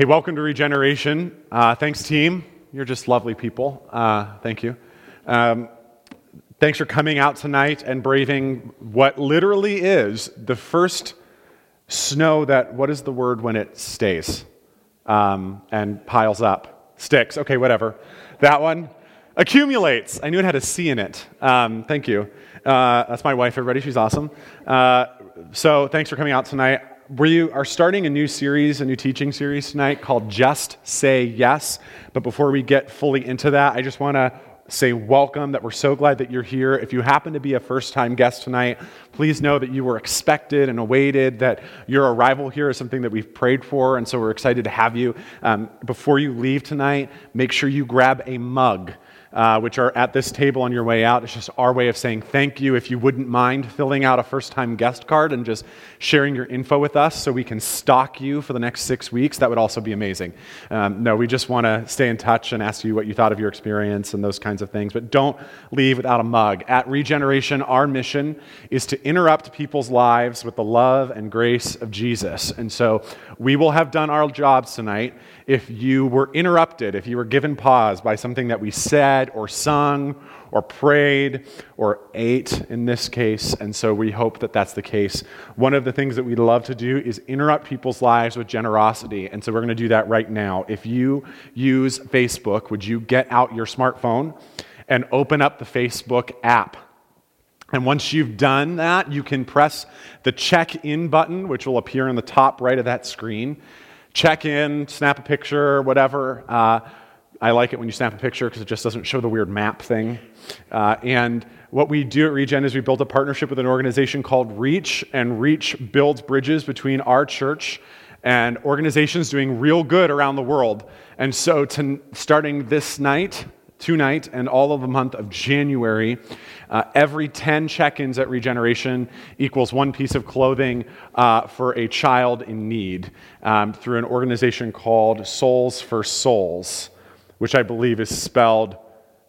Hey, welcome to Regeneration. Uh, thanks, team. You're just lovely people. Uh, thank you. Um, thanks for coming out tonight and braving what literally is the first snow that, what is the word when it stays um, and piles up? Sticks. Okay, whatever. That one accumulates. I knew it had a C in it. Um, thank you. Uh, that's my wife, everybody. She's awesome. Uh, so thanks for coming out tonight we are starting a new series, a new teaching series tonight called Just Say Yes. But before we get fully into that, I just want to say welcome, that we're so glad that you're here. If you happen to be a first time guest tonight, please know that you were expected and awaited, that your arrival here is something that we've prayed for, and so we're excited to have you. Um, before you leave tonight, make sure you grab a mug uh, which are at this table on your way out. It's just our way of saying thank you. If you wouldn't mind filling out a first time guest card and just sharing your info with us so we can stock you for the next six weeks, that would also be amazing. Um, no, we just want to stay in touch and ask you what you thought of your experience and those kinds of things. But don't leave without a mug. At Regeneration, our mission is to interrupt people's lives with the love and grace of Jesus. And so we will have done our jobs tonight if you were interrupted, if you were given pause by something that we said or sung or prayed or ate in this case. And so we hope that that's the case. One of the things that we love to do is interrupt people's lives with generosity. And so we're going to do that right now. If you use Facebook, would you get out your smartphone and open up the Facebook app? And once you've done that, you can press the check in button, which will appear in the top right of that screen check in, snap a picture, whatever. Uh, I like it when you snap a picture because it just doesn't show the weird map thing. Uh, and what we do at Regen is we built a partnership with an organization called Reach, and Reach builds bridges between our church and organizations doing real good around the world. And so, to, starting this night, tonight, and all of the month of January, uh, every 10 check ins at Regeneration equals one piece of clothing uh, for a child in need um, through an organization called Soles for Souls, which I believe is spelled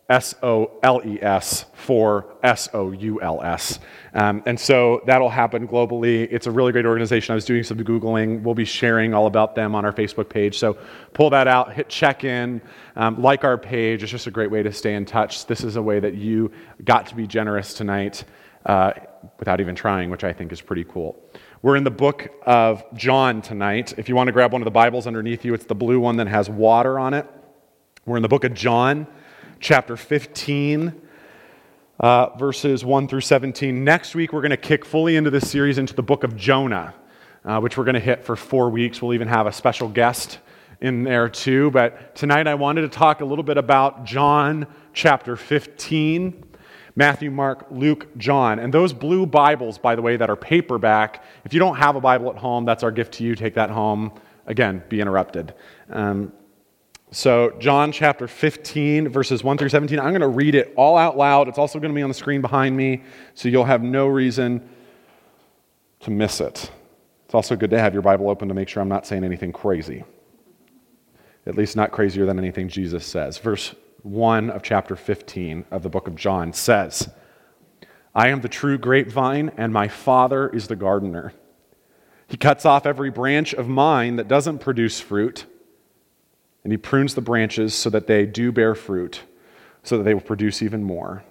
S O L E S for S O U L S. Um, and so that'll happen globally. It's a really great organization. I was doing some Googling. We'll be sharing all about them on our Facebook page. So pull that out, hit check in, um, like our page. It's just a great way to stay in touch. This is a way that you got to be generous tonight uh, without even trying, which I think is pretty cool. We're in the book of John tonight. If you want to grab one of the Bibles underneath you, it's the blue one that has water on it. We're in the book of John chapter 15, uh, verses 1 through 17. Next week, we're going to kick fully into this series into the book of Jonah, uh, which we're going to hit for four weeks. We'll even have a special guest in there too. But tonight, I wanted to talk a little bit about John chapter 15. Matthew, Mark, Luke, John. And those blue Bibles, by the way, that are paperback, if you don't have a Bible at home, that's our gift to you. Take that home. Again, be interrupted. Um, so, John chapter 15, verses 1 through 17, I'm going to read it all out loud. It's also going to be on the screen behind me, so you'll have no reason to miss it. It's also good to have your Bible open to make sure I'm not saying anything crazy. At least not crazier than anything Jesus says. Verse 1 of chapter 15 of the book of John says, I am the true grapevine, and my Father is the gardener. He cuts off every branch of mine that doesn't produce fruit and he prunes the branches so that they do bear fruit, so that they will produce even more.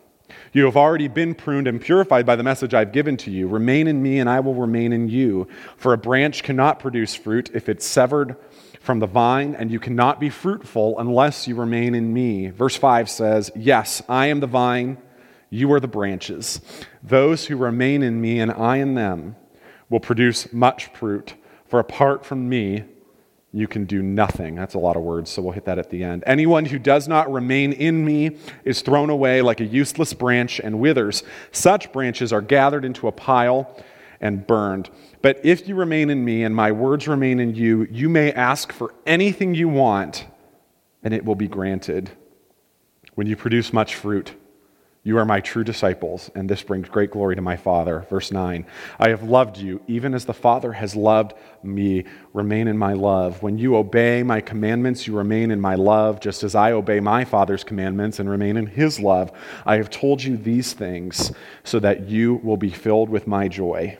You have already been pruned and purified by the message I've given to you. Remain in me, and I will remain in you. For a branch cannot produce fruit if it's severed from the vine, and you cannot be fruitful unless you remain in me. Verse 5 says, Yes, I am the vine, you are the branches. Those who remain in me and I in them will produce much fruit, for apart from me, you can do nothing. That's a lot of words, so we'll hit that at the end. Anyone who does not remain in me is thrown away like a useless branch and withers. Such branches are gathered into a pile and burned. But if you remain in me and my words remain in you, you may ask for anything you want, and it will be granted. When you produce much fruit, you are my true disciples, and this brings great glory to my Father. Verse 9 I have loved you, even as the Father has loved me. Remain in my love. When you obey my commandments, you remain in my love, just as I obey my Father's commandments and remain in his love. I have told you these things so that you will be filled with my joy.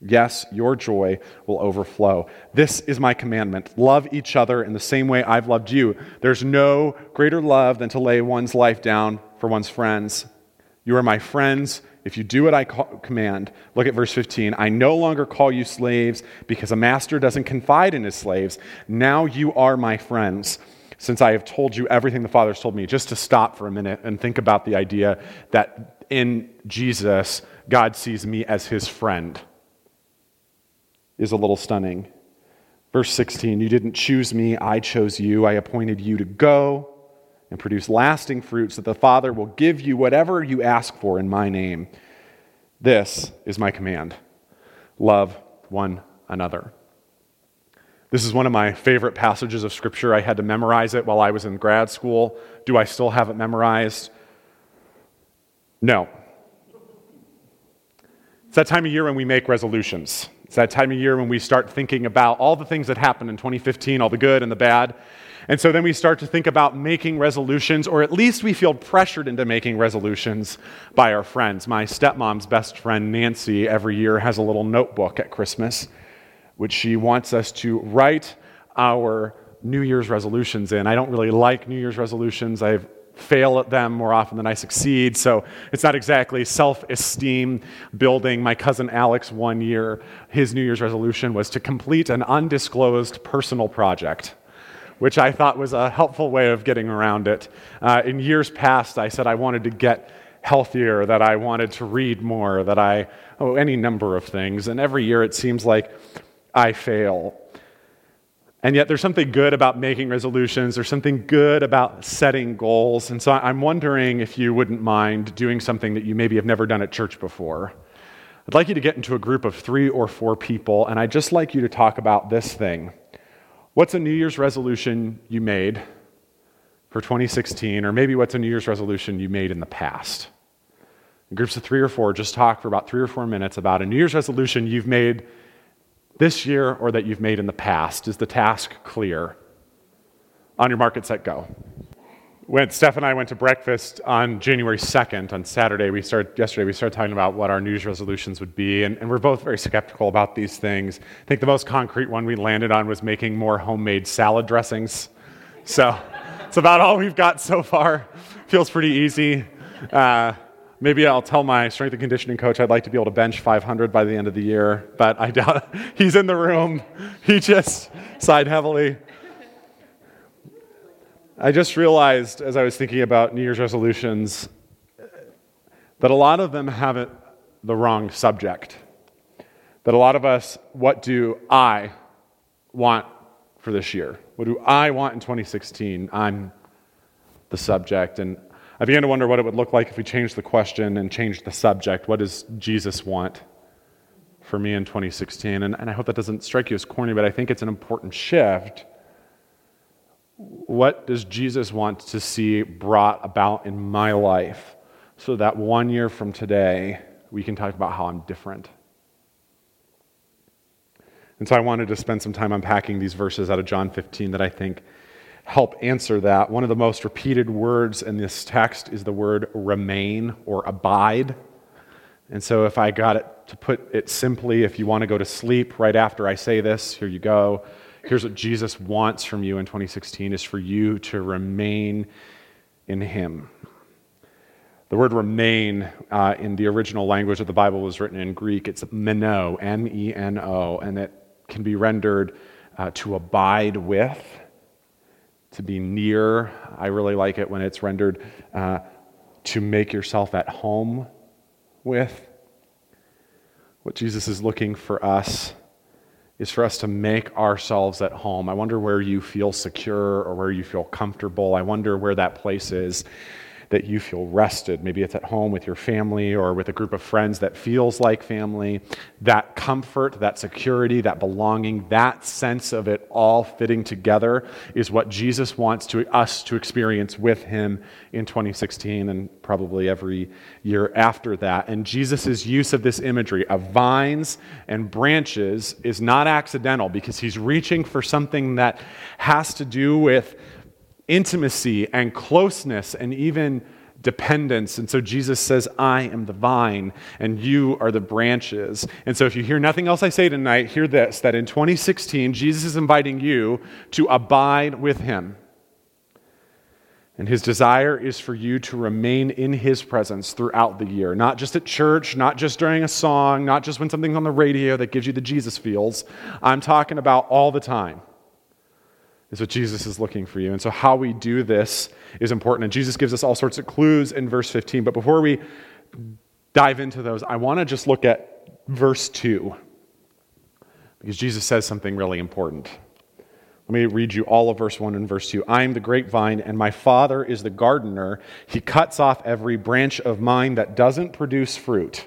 Yes, your joy will overflow. This is my commandment love each other in the same way I've loved you. There's no greater love than to lay one's life down for one's friends. You are my friends if you do what I call, command. Look at verse 15. I no longer call you slaves because a master doesn't confide in his slaves. Now you are my friends since I have told you everything the Father has told me. Just to stop for a minute and think about the idea that in Jesus, God sees me as his friend is a little stunning. Verse 16 You didn't choose me, I chose you. I appointed you to go and produce lasting fruits that the Father will give you whatever you ask for in my name. This is my command love one another. This is one of my favorite passages of Scripture. I had to memorize it while I was in grad school. Do I still have it memorized? No. It's that time of year when we make resolutions. It's that time of year when we start thinking about all the things that happened in 2015, all the good and the bad. And so then we start to think about making resolutions, or at least we feel pressured into making resolutions by our friends. My stepmom's best friend, Nancy, every year has a little notebook at Christmas, which she wants us to write our New Year's resolutions in. I don't really like New Year's resolutions. I've fail at them more often than I succeed. So it's not exactly self esteem building. My cousin Alex, one year, his New Year's resolution was to complete an undisclosed personal project. Which I thought was a helpful way of getting around it. Uh, in years past, I said I wanted to get healthier, that I wanted to read more, that I, oh, any number of things. And every year it seems like I fail. And yet, there's something good about making resolutions. There's something good about setting goals. And so, I'm wondering if you wouldn't mind doing something that you maybe have never done at church before. I'd like you to get into a group of three or four people, and I'd just like you to talk about this thing. What's a New Year's resolution you made for 2016, or maybe what's a New Year's resolution you made in the past? In groups of three or four, just talk for about three or four minutes about a New Year's resolution you've made this year or that you've made in the past? Is the task clear? On your market, set, go. When Steph and I went to breakfast on January 2nd, on Saturday, we started, yesterday, we started talking about what our New Year's resolutions would be, and, and we're both very skeptical about these things. I think the most concrete one we landed on was making more homemade salad dressings. So it's about all we've got so far. Feels pretty easy. Uh, Maybe I'll tell my strength and conditioning coach I'd like to be able to bench 500 by the end of the year, but I doubt he's in the room. He just sighed heavily. I just realized as I was thinking about New Year's resolutions that a lot of them have it the wrong subject. That a lot of us, what do I want for this year? What do I want in 2016? I'm the subject. And I began to wonder what it would look like if we changed the question and changed the subject. What does Jesus want for me in 2016? And, and I hope that doesn't strike you as corny, but I think it's an important shift. What does Jesus want to see brought about in my life so that one year from today we can talk about how I'm different? And so I wanted to spend some time unpacking these verses out of John 15 that I think help answer that. One of the most repeated words in this text is the word remain or abide. And so, if I got it to put it simply, if you want to go to sleep right after I say this, here you go. Here's what Jesus wants from you in 2016 is for you to remain in Him. The word remain uh, in the original language of the Bible was written in Greek. It's meno, M E N O, and it can be rendered uh, to abide with to be near. I really like it when it's rendered uh, to make yourself at home with. What Jesus is looking for us is for us to make ourselves at home. I wonder where you feel secure or where you feel comfortable. I wonder where that place is that you feel rested. Maybe it's at home with your family or with a group of friends that feels like family. That comfort, that security, that belonging, that sense of it all fitting together is what Jesus wants to, us to experience with him in 2016 and probably every year after that. And Jesus' use of this imagery of vines and branches is not accidental because he's reaching for something that has to do with intimacy and closeness and even dependence. And so Jesus says, I am the vine and you are the branches. And so if you hear nothing else I say tonight, hear this that in 2016, Jesus is inviting you to abide with him. And his desire is for you to remain in his presence throughout the year, not just at church, not just during a song, not just when something's on the radio that gives you the Jesus feels. I'm talking about all the time is what Jesus is looking for you. And so, how we do this is important. And Jesus gives us all sorts of clues in verse 15. But before we dive into those, I want to just look at verse 2 because Jesus says something really important. Let me read you all of verse 1 and verse 2. I am the grapevine, and my Father is the gardener. He cuts off every branch of mine that doesn't produce fruit.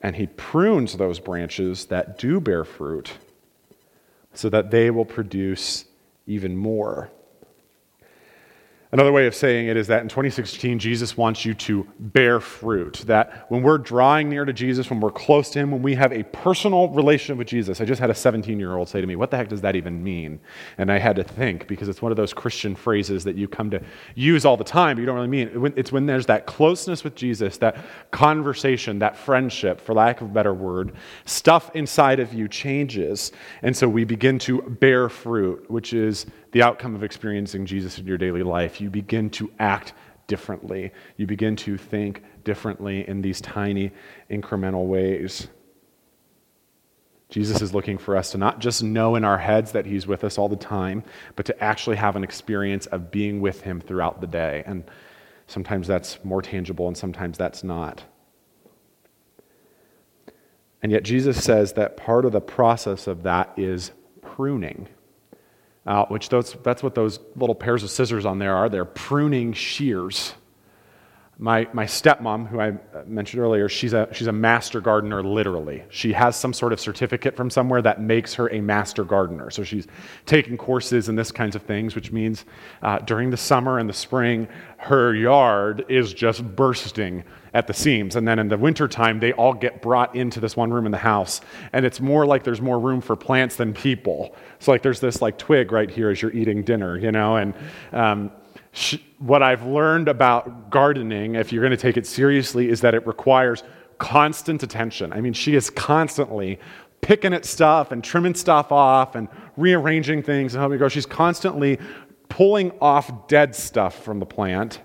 And he prunes those branches that do bear fruit so that they will produce even more. Another way of saying it is that in 2016, Jesus wants you to bear fruit. That when we're drawing near to Jesus, when we're close to Him, when we have a personal relationship with Jesus, I just had a 17 year old say to me, What the heck does that even mean? And I had to think because it's one of those Christian phrases that you come to use all the time, but you don't really mean it. It's when there's that closeness with Jesus, that conversation, that friendship, for lack of a better word, stuff inside of you changes. And so we begin to bear fruit, which is the outcome of experiencing Jesus in your daily life. You begin to act differently. You begin to think differently in these tiny, incremental ways. Jesus is looking for us to not just know in our heads that He's with us all the time, but to actually have an experience of being with Him throughout the day. And sometimes that's more tangible, and sometimes that's not. And yet, Jesus says that part of the process of that is pruning which those, that's what those little pairs of scissors on there are. They're pruning shears. My, my stepmom, who I mentioned earlier, she's a, she's a master gardener, literally. She has some sort of certificate from somewhere that makes her a master gardener. So she's taking courses and this kinds of things, which means uh, during the summer and the spring, her yard is just bursting at the seams. And then in the wintertime, they all get brought into this one room in the house. And it's more like there's more room for plants than people. So, like, there's this like twig right here as you're eating dinner, you know? And um, what I've learned about gardening, if you're going to take it seriously, is that it requires constant attention. I mean, she is constantly picking at stuff and trimming stuff off and rearranging things and helping grow. She's constantly pulling off dead stuff from the plant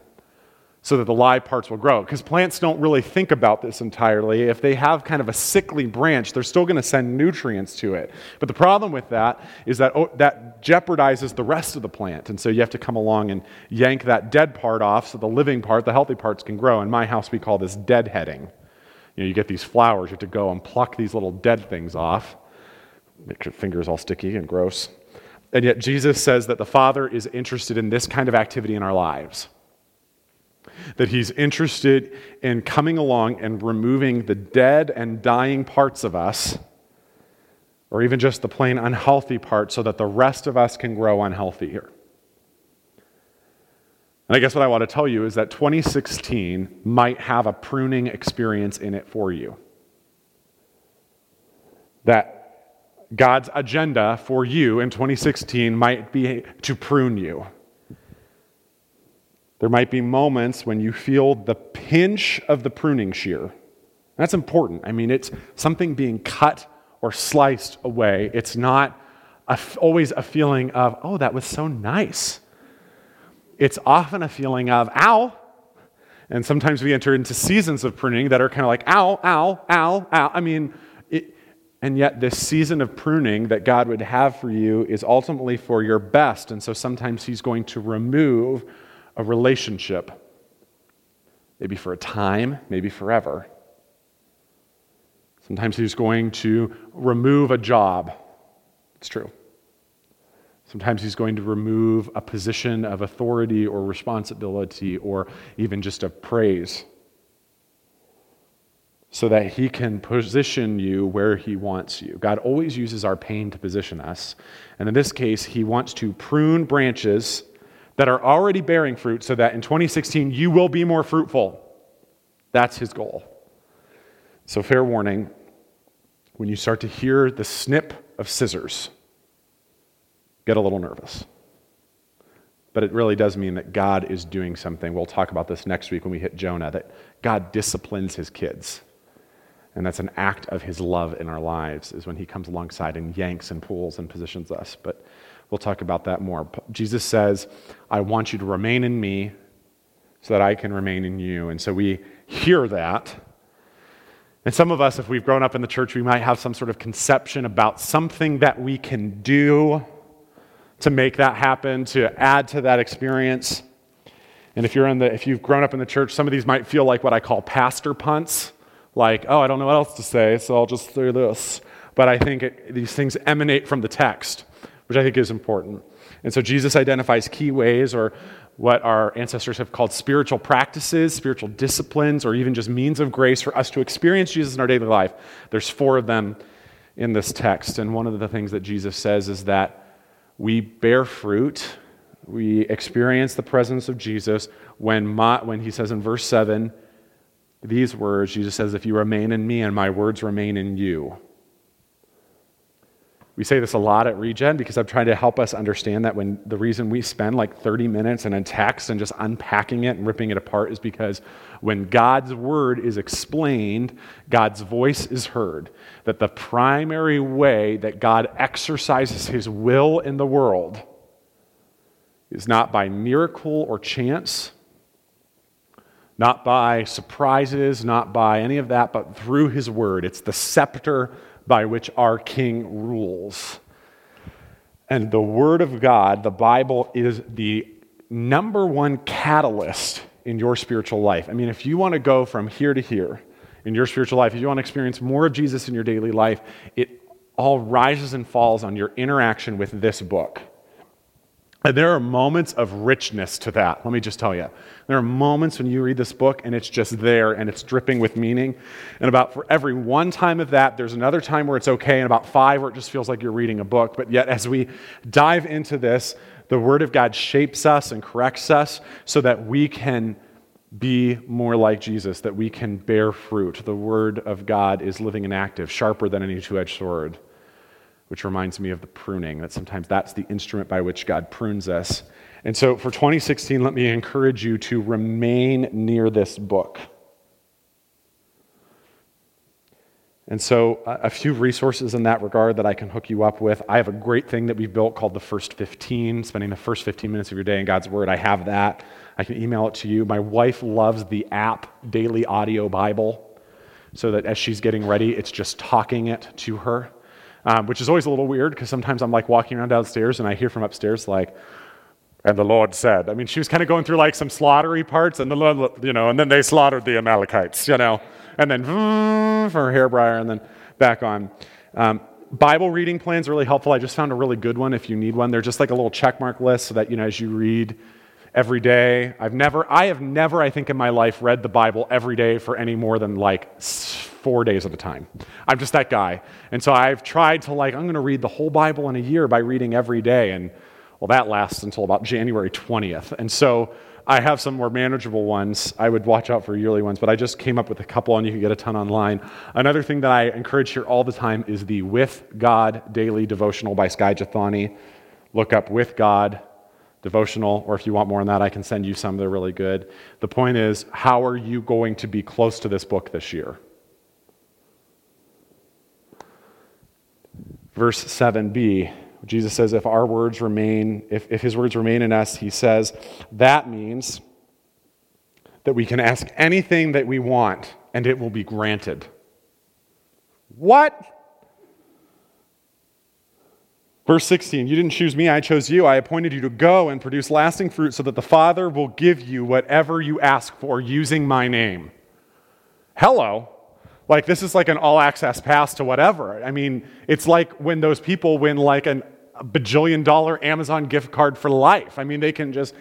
so that the live parts will grow. Because plants don't really think about this entirely. If they have kind of a sickly branch, they're still going to send nutrients to it. But the problem with that is that oh, that jeopardizes the rest of the plant. And so you have to come along and yank that dead part off so the living part, the healthy parts, can grow. In my house, we call this deadheading. You know, you get these flowers, you have to go and pluck these little dead things off. Make your fingers all sticky and gross. And yet, Jesus says that the Father is interested in this kind of activity in our lives that he's interested in coming along and removing the dead and dying parts of us, or even just the plain unhealthy parts, so that the rest of us can grow unhealthier. And I guess what I want to tell you is that 2016 might have a pruning experience in it for you. That God's agenda for you in 2016 might be to prune you there might be moments when you feel the pinch of the pruning shear. That's important. I mean, it's something being cut or sliced away. It's not a, always a feeling of, oh, that was so nice. It's often a feeling of, ow. And sometimes we enter into seasons of pruning that are kind of like, ow, ow, ow, ow. I mean, it, and yet, this season of pruning that God would have for you is ultimately for your best. And so sometimes He's going to remove a relationship, maybe for a time, maybe forever. Sometimes he's going to remove a job. It's true. Sometimes he's going to remove a position of authority or responsibility or even just of praise so that he can position you where he wants you. God always uses our pain to position us. And in this case, he wants to prune branches that are already bearing fruit so that in 2016 you will be more fruitful. That's his goal. So, fair warning when you start to hear the snip of scissors, get a little nervous. But it really does mean that God is doing something. We'll talk about this next week when we hit Jonah, that God disciplines his kids. And that's an act of his love in our lives, is when he comes alongside and yanks and pulls and positions us. But we'll talk about that more. Jesus says, I want you to remain in me so that I can remain in you. And so we hear that. And some of us, if we've grown up in the church, we might have some sort of conception about something that we can do to make that happen, to add to that experience. And if you're in the if you've grown up in the church, some of these might feel like what I call pastor punts, like, oh, I don't know what else to say, so I'll just say this. But I think it, these things emanate from the text, which I think is important. And so Jesus identifies key ways or what our ancestors have called spiritual practices, spiritual disciplines, or even just means of grace for us to experience Jesus in our daily life. There's four of them in this text. And one of the things that Jesus says is that we bear fruit, we experience the presence of Jesus when, my, when he says in verse 7, these words, Jesus says, If you remain in me and my words remain in you. We say this a lot at Regen because I'm trying to help us understand that when the reason we spend like 30 minutes in a text and just unpacking it and ripping it apart is because when God's word is explained, God's voice is heard. That the primary way that God exercises his will in the world is not by miracle or chance, not by surprises, not by any of that, but through his word. It's the scepter by which our king rules. And the Word of God, the Bible, is the number one catalyst in your spiritual life. I mean, if you want to go from here to here in your spiritual life, if you want to experience more of Jesus in your daily life, it all rises and falls on your interaction with this book. And there are moments of richness to that. Let me just tell you. There are moments when you read this book and it's just there and it's dripping with meaning. And about for every one time of that, there's another time where it's okay, and about five where it just feels like you're reading a book. But yet, as we dive into this, the Word of God shapes us and corrects us so that we can be more like Jesus, that we can bear fruit. The Word of God is living and active, sharper than any two edged sword which reminds me of the pruning, that sometimes that's the instrument by which God prunes us. And so for 2016, let me encourage you to remain near this book. And so, a few resources in that regard that I can hook you up with. I have a great thing that we've built called the First 15, spending the first 15 minutes of your day in God's Word. I have that. I can email it to you. My wife loves the app Daily Audio Bible, so that as she's getting ready, it's just talking it to her um, which is always a little weird because sometimes I'm like walking around downstairs and I hear from upstairs like, and the Lord said. I mean, she was kind of going through like some slaughtery parts, and the Lord, you know, and then they slaughtered the Amalekites, you know, and then for hair bryer, and then back on. Um, Bible reading plans are really helpful. I just found a really good one if you need one. They're just like a little checkmark list so that you know as you read every day. I've never, I have never, I think, in my life read the Bible every day for any more than like four days at a time. I'm just that guy. And so I've tried to, like, I'm going to read the whole Bible in a year by reading every day. And, well, that lasts until about January 20th. And so I have some more manageable ones. I would watch out for yearly ones, but I just came up with a couple, and you can get a ton online. Another thing that I encourage here all the time is the With God Daily Devotional by Skye Jethani. Look up With God devotional, or if you want more on that, I can send you some. They're really good. The point is, how are you going to be close to this book this year? Verse 7b. Jesus says, if our words remain, if, if his words remain in us, he says, that means that we can ask anything that we want and it will be granted. What? Verse 16, you didn't choose me, I chose you. I appointed you to go and produce lasting fruit so that the Father will give you whatever you ask for using my name. Hello. Like, this is like an all access pass to whatever. I mean, it's like when those people win like an, a bajillion dollar Amazon gift card for life. I mean, they can just.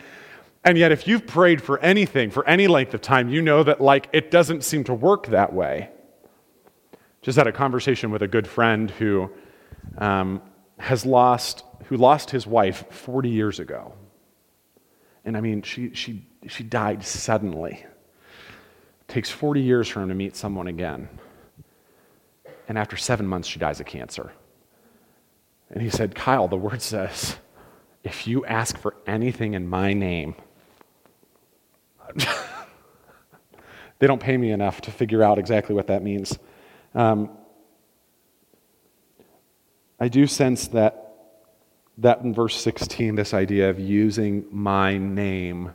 And yet, if you've prayed for anything for any length of time, you know that like it doesn't seem to work that way. Just had a conversation with a good friend who um, has lost, who lost his wife 40 years ago. And I mean, she, she, she died suddenly. It takes 40 years for him to meet someone again. And after seven months, she dies of cancer. And he said, Kyle, the word says, if you ask for anything in my name, they don't pay me enough to figure out exactly what that means. Um, I do sense that that in verse 16, this idea of using my name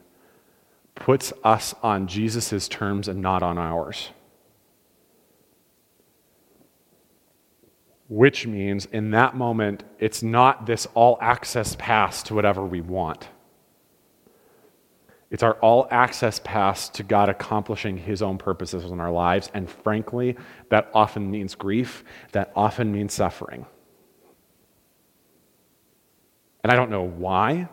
puts us on Jesus' terms and not on ours. Which means in that moment, it's not this all access pass to whatever we want. It's our all access pass to God accomplishing His own purposes in our lives. And frankly, that often means grief, that often means suffering. And I don't know why.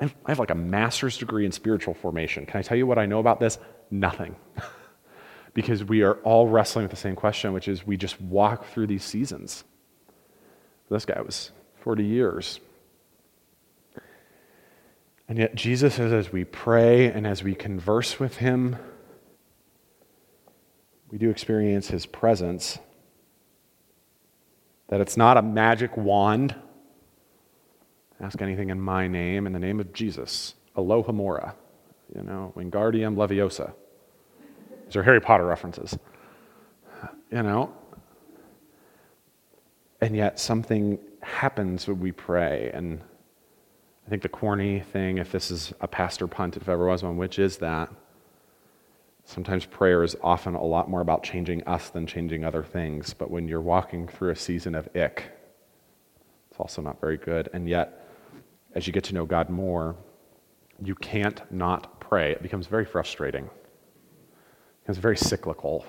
I have like a master's degree in spiritual formation. Can I tell you what I know about this? Nothing. because we are all wrestling with the same question, which is we just walk through these seasons. This guy was 40 years. And yet, Jesus says, as we pray and as we converse with him, we do experience his presence that it's not a magic wand. Ask anything in my name, in the name of Jesus. Alohomora. You know, Wingardium Leviosa. These are Harry Potter references. You know? And yet something happens when we pray. And I think the corny thing, if this is a pastor punt, if ever was one, which is that Sometimes prayer is often a lot more about changing us than changing other things. But when you're walking through a season of ick, it's also not very good. And yet, as you get to know God more, you can't not pray. It becomes very frustrating. It becomes very cyclical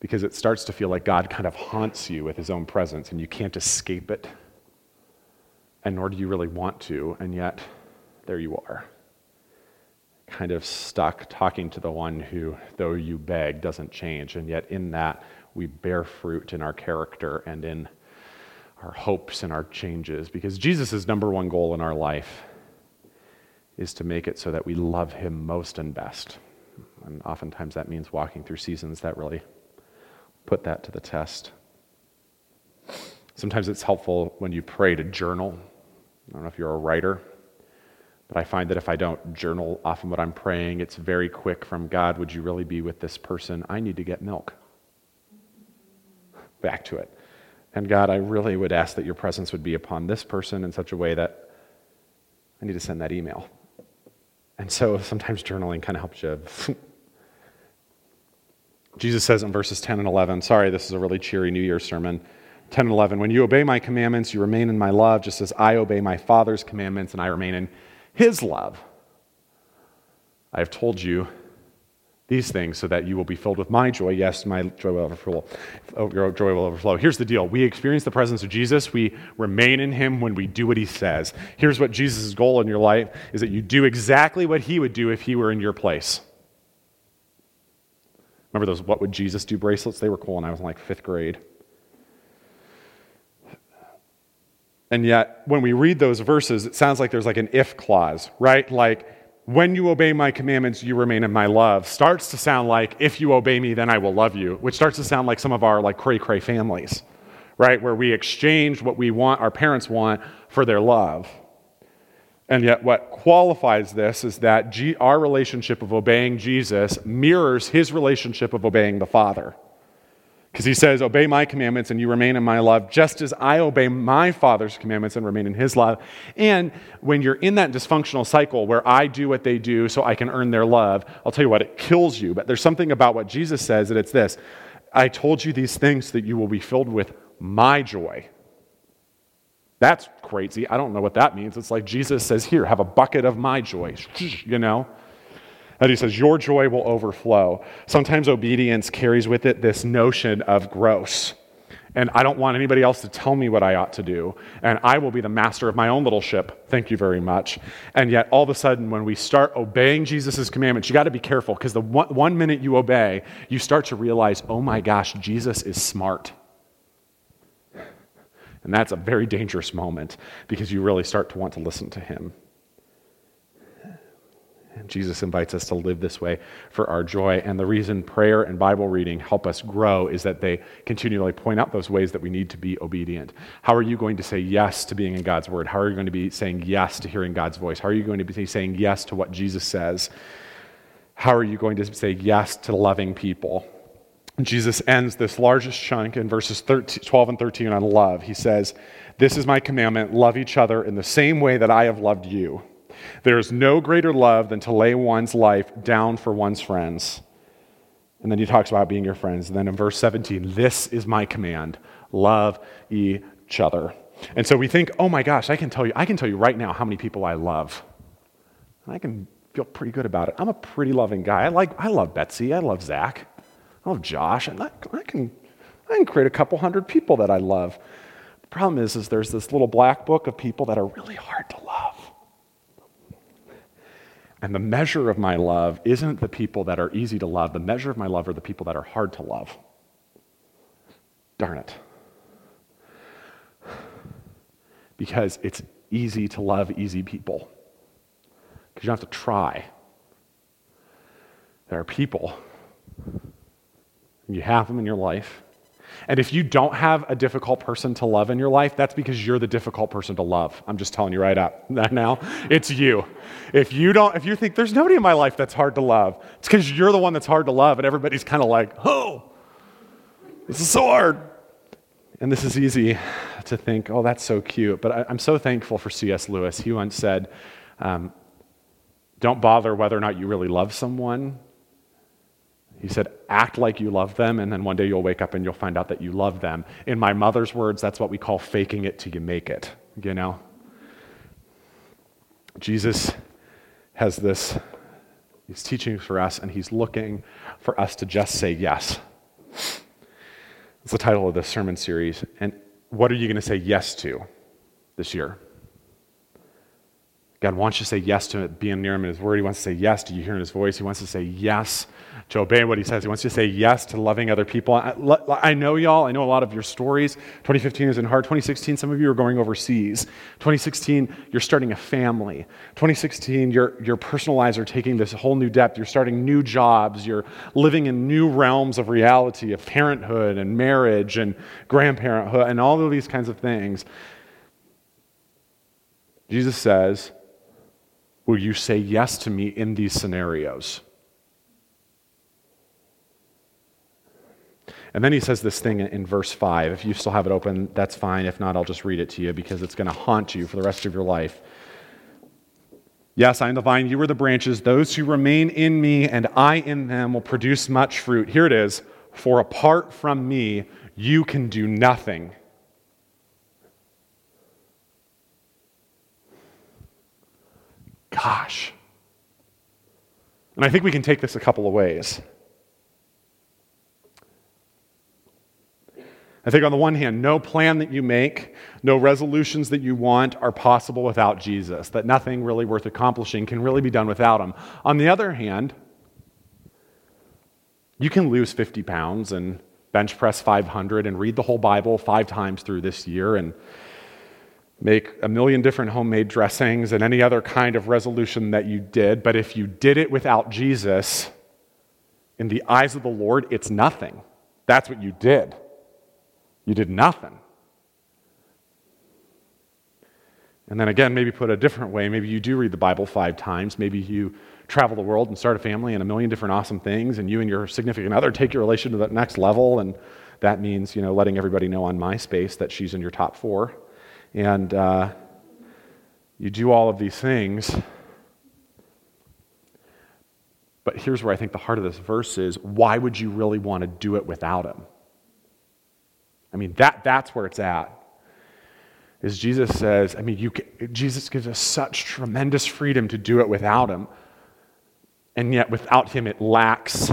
because it starts to feel like God kind of haunts you with his own presence and you can't escape it. And nor do you really want to, and yet there you are kind of stuck talking to the one who, though you beg, doesn't change. And yet, in that, we bear fruit in our character and in our hopes and our changes. Because Jesus' number one goal in our life is to make it so that we love him most and best. And oftentimes that means walking through seasons that really put that to the test. Sometimes it's helpful when you pray to journal. I don't know if you're a writer. But I find that if I don't journal often what I'm praying, it's very quick from God, would you really be with this person? I need to get milk. Back to it. And God, I really would ask that your presence would be upon this person in such a way that I need to send that email. And so sometimes journaling kind of helps you. Jesus says in verses 10 and 11, sorry, this is a really cheery New Year's sermon. 10 and 11, when you obey my commandments, you remain in my love, just as I obey my Father's commandments and I remain in his love. I have told you these things so that you will be filled with my joy. Yes, my joy will overflow. Oh, your joy will overflow. Here's the deal. We experience the presence of Jesus. We remain in him when we do what he says. Here's what Jesus' goal in your life is that you do exactly what he would do if he were in your place. Remember those what would Jesus do bracelets? They were cool and I was in like fifth grade. And yet, when we read those verses, it sounds like there's like an if clause, right? Like, when you obey my commandments, you remain in my love, starts to sound like, if you obey me, then I will love you, which starts to sound like some of our like cray cray families, right? Where we exchange what we want, our parents want, for their love. And yet, what qualifies this is that G- our relationship of obeying Jesus mirrors his relationship of obeying the Father. Because he says, Obey my commandments and you remain in my love, just as I obey my Father's commandments and remain in his love. And when you're in that dysfunctional cycle where I do what they do so I can earn their love, I'll tell you what, it kills you. But there's something about what Jesus says that it's this I told you these things that you will be filled with my joy. That's crazy. I don't know what that means. It's like Jesus says, Here, have a bucket of my joy, you know? And he says, Your joy will overflow. Sometimes obedience carries with it this notion of gross. And I don't want anybody else to tell me what I ought to do. And I will be the master of my own little ship. Thank you very much. And yet, all of a sudden, when we start obeying Jesus' commandments, you got to be careful because the one, one minute you obey, you start to realize, oh my gosh, Jesus is smart. And that's a very dangerous moment because you really start to want to listen to him. Jesus invites us to live this way for our joy. And the reason prayer and Bible reading help us grow is that they continually point out those ways that we need to be obedient. How are you going to say yes to being in God's Word? How are you going to be saying yes to hearing God's voice? How are you going to be saying yes to what Jesus says? How are you going to say yes to loving people? Jesus ends this largest chunk in verses 13, 12 and 13 on love. He says, This is my commandment love each other in the same way that I have loved you. There is no greater love than to lay one's life down for one's friends. And then he talks about being your friends. And then in verse 17, this is my command love each other. And so we think, oh my gosh, I can tell you, I can tell you right now how many people I love. And I can feel pretty good about it. I'm a pretty loving guy. I like I love Betsy. I love Zach. I love Josh. I, I can I can create a couple hundred people that I love. The problem is, is there's this little black book of people that are really hard to love. And the measure of my love isn't the people that are easy to love. The measure of my love are the people that are hard to love. Darn it. Because it's easy to love easy people. Because you don't have to try. There are people, you have them in your life, and if you don't have a difficult person to love in your life, that's because you're the difficult person to love. I'm just telling you right up now. It's you. If you don't, if you think there's nobody in my life that's hard to love, it's because you're the one that's hard to love, and everybody's kind of like, oh, this is so hard. And this is easy to think, oh, that's so cute. But I, am so thankful for C.S. Lewis. He once said, um, don't bother whether or not you really love someone he said, act like you love them, and then one day you'll wake up and you'll find out that you love them. In my mother's words, that's what we call faking it till you make it, you know? Jesus has this, he's teaching for us, and he's looking for us to just say yes. It's the title of this sermon series. And what are you going to say yes to this year? God wants you to say yes to being near him in his word. He wants to say yes to you hearing his voice. He wants to say yes to obey what he says. He wants you to say yes to loving other people. I, I, know y'all, I know a lot of your stories. 2015 is in hard. 2016, some of you are going overseas. 2016, you're starting a family. 2016, your, your personal lives are taking this whole new depth. You're starting new jobs. You're living in new realms of reality, of parenthood and marriage and grandparenthood and all of these kinds of things. Jesus says, Will you say yes to me in these scenarios? And then he says this thing in verse 5. If you still have it open, that's fine. If not, I'll just read it to you because it's going to haunt you for the rest of your life. Yes, I am the vine, you are the branches. Those who remain in me and I in them will produce much fruit. Here it is. For apart from me, you can do nothing. Gosh. And I think we can take this a couple of ways. I think, on the one hand, no plan that you make, no resolutions that you want are possible without Jesus, that nothing really worth accomplishing can really be done without him. On the other hand, you can lose 50 pounds and bench press 500 and read the whole Bible five times through this year and make a million different homemade dressings and any other kind of resolution that you did. But if you did it without Jesus, in the eyes of the Lord, it's nothing. That's what you did. You did nothing. And then again, maybe put a different way, maybe you do read the Bible five times. Maybe you travel the world and start a family and a million different awesome things, and you and your significant other take your relation to that next level, and that means, you know, letting everybody know on MySpace that she's in your top four. And uh, you do all of these things. But here's where I think the heart of this verse is why would you really want to do it without him? I mean, that, that's where it's at. Is Jesus says, I mean, you Jesus gives us such tremendous freedom to do it without him. And yet, without him, it lacks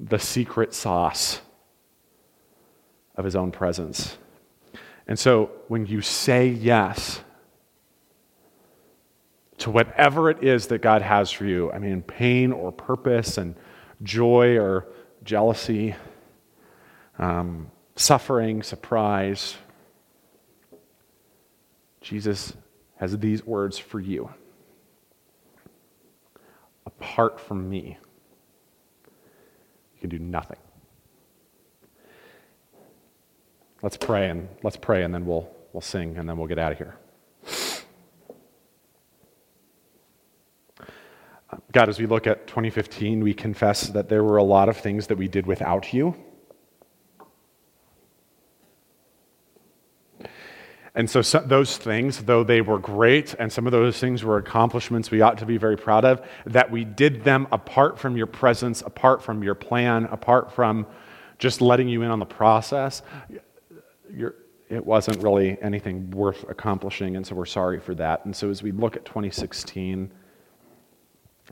the secret sauce of his own presence. And so, when you say yes to whatever it is that God has for you, I mean, pain or purpose and joy or jealousy, um, suffering, surprise. Jesus has these words for you apart from me, you can do nothing. Let's pray and let's pray and then we'll, we'll sing and then we'll get out of here. God, as we look at 2015, we confess that there were a lot of things that we did without you. And so, those things, though they were great, and some of those things were accomplishments we ought to be very proud of, that we did them apart from your presence, apart from your plan, apart from just letting you in on the process, it wasn't really anything worth accomplishing. And so we're sorry for that. And so as we look at 2016,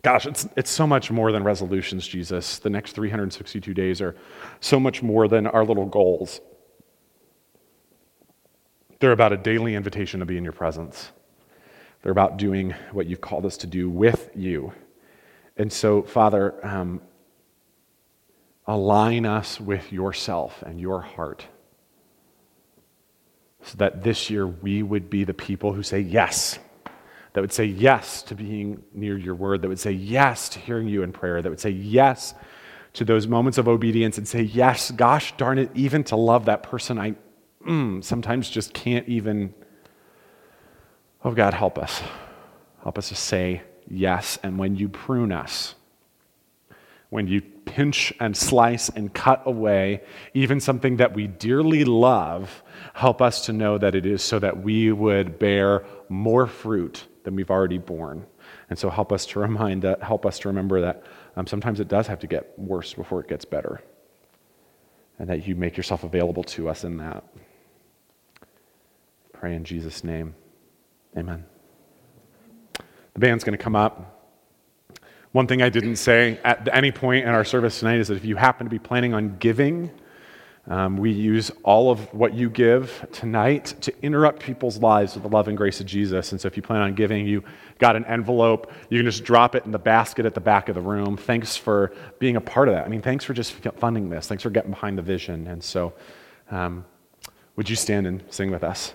Gosh, it's, it's so much more than resolutions, Jesus. The next 362 days are so much more than our little goals. They're about a daily invitation to be in your presence. They're about doing what you've called us to do with you. And so, Father, um, align us with yourself and your heart so that this year we would be the people who say yes that would say yes to being near your word, that would say yes to hearing you in prayer, that would say yes to those moments of obedience and say yes, gosh darn it, even to love that person I mm, sometimes just can't even. Oh, God, help us. Help us to say yes. And when you prune us, when you pinch and slice and cut away even something that we dearly love, help us to know that it is so that we would bear more fruit than we've already borne. And so help us to remind that, help us to remember that um, sometimes it does have to get worse before it gets better. And that you make yourself available to us in that. Pray in Jesus' name. Amen. The band's going to come up. One thing I didn't say at any point in our service tonight is that if you happen to be planning on giving, um, we use all of what you give tonight to interrupt people's lives with the love and grace of Jesus. And so, if you plan on giving, you got an envelope. You can just drop it in the basket at the back of the room. Thanks for being a part of that. I mean, thanks for just funding this. Thanks for getting behind the vision. And so, um, would you stand and sing with us?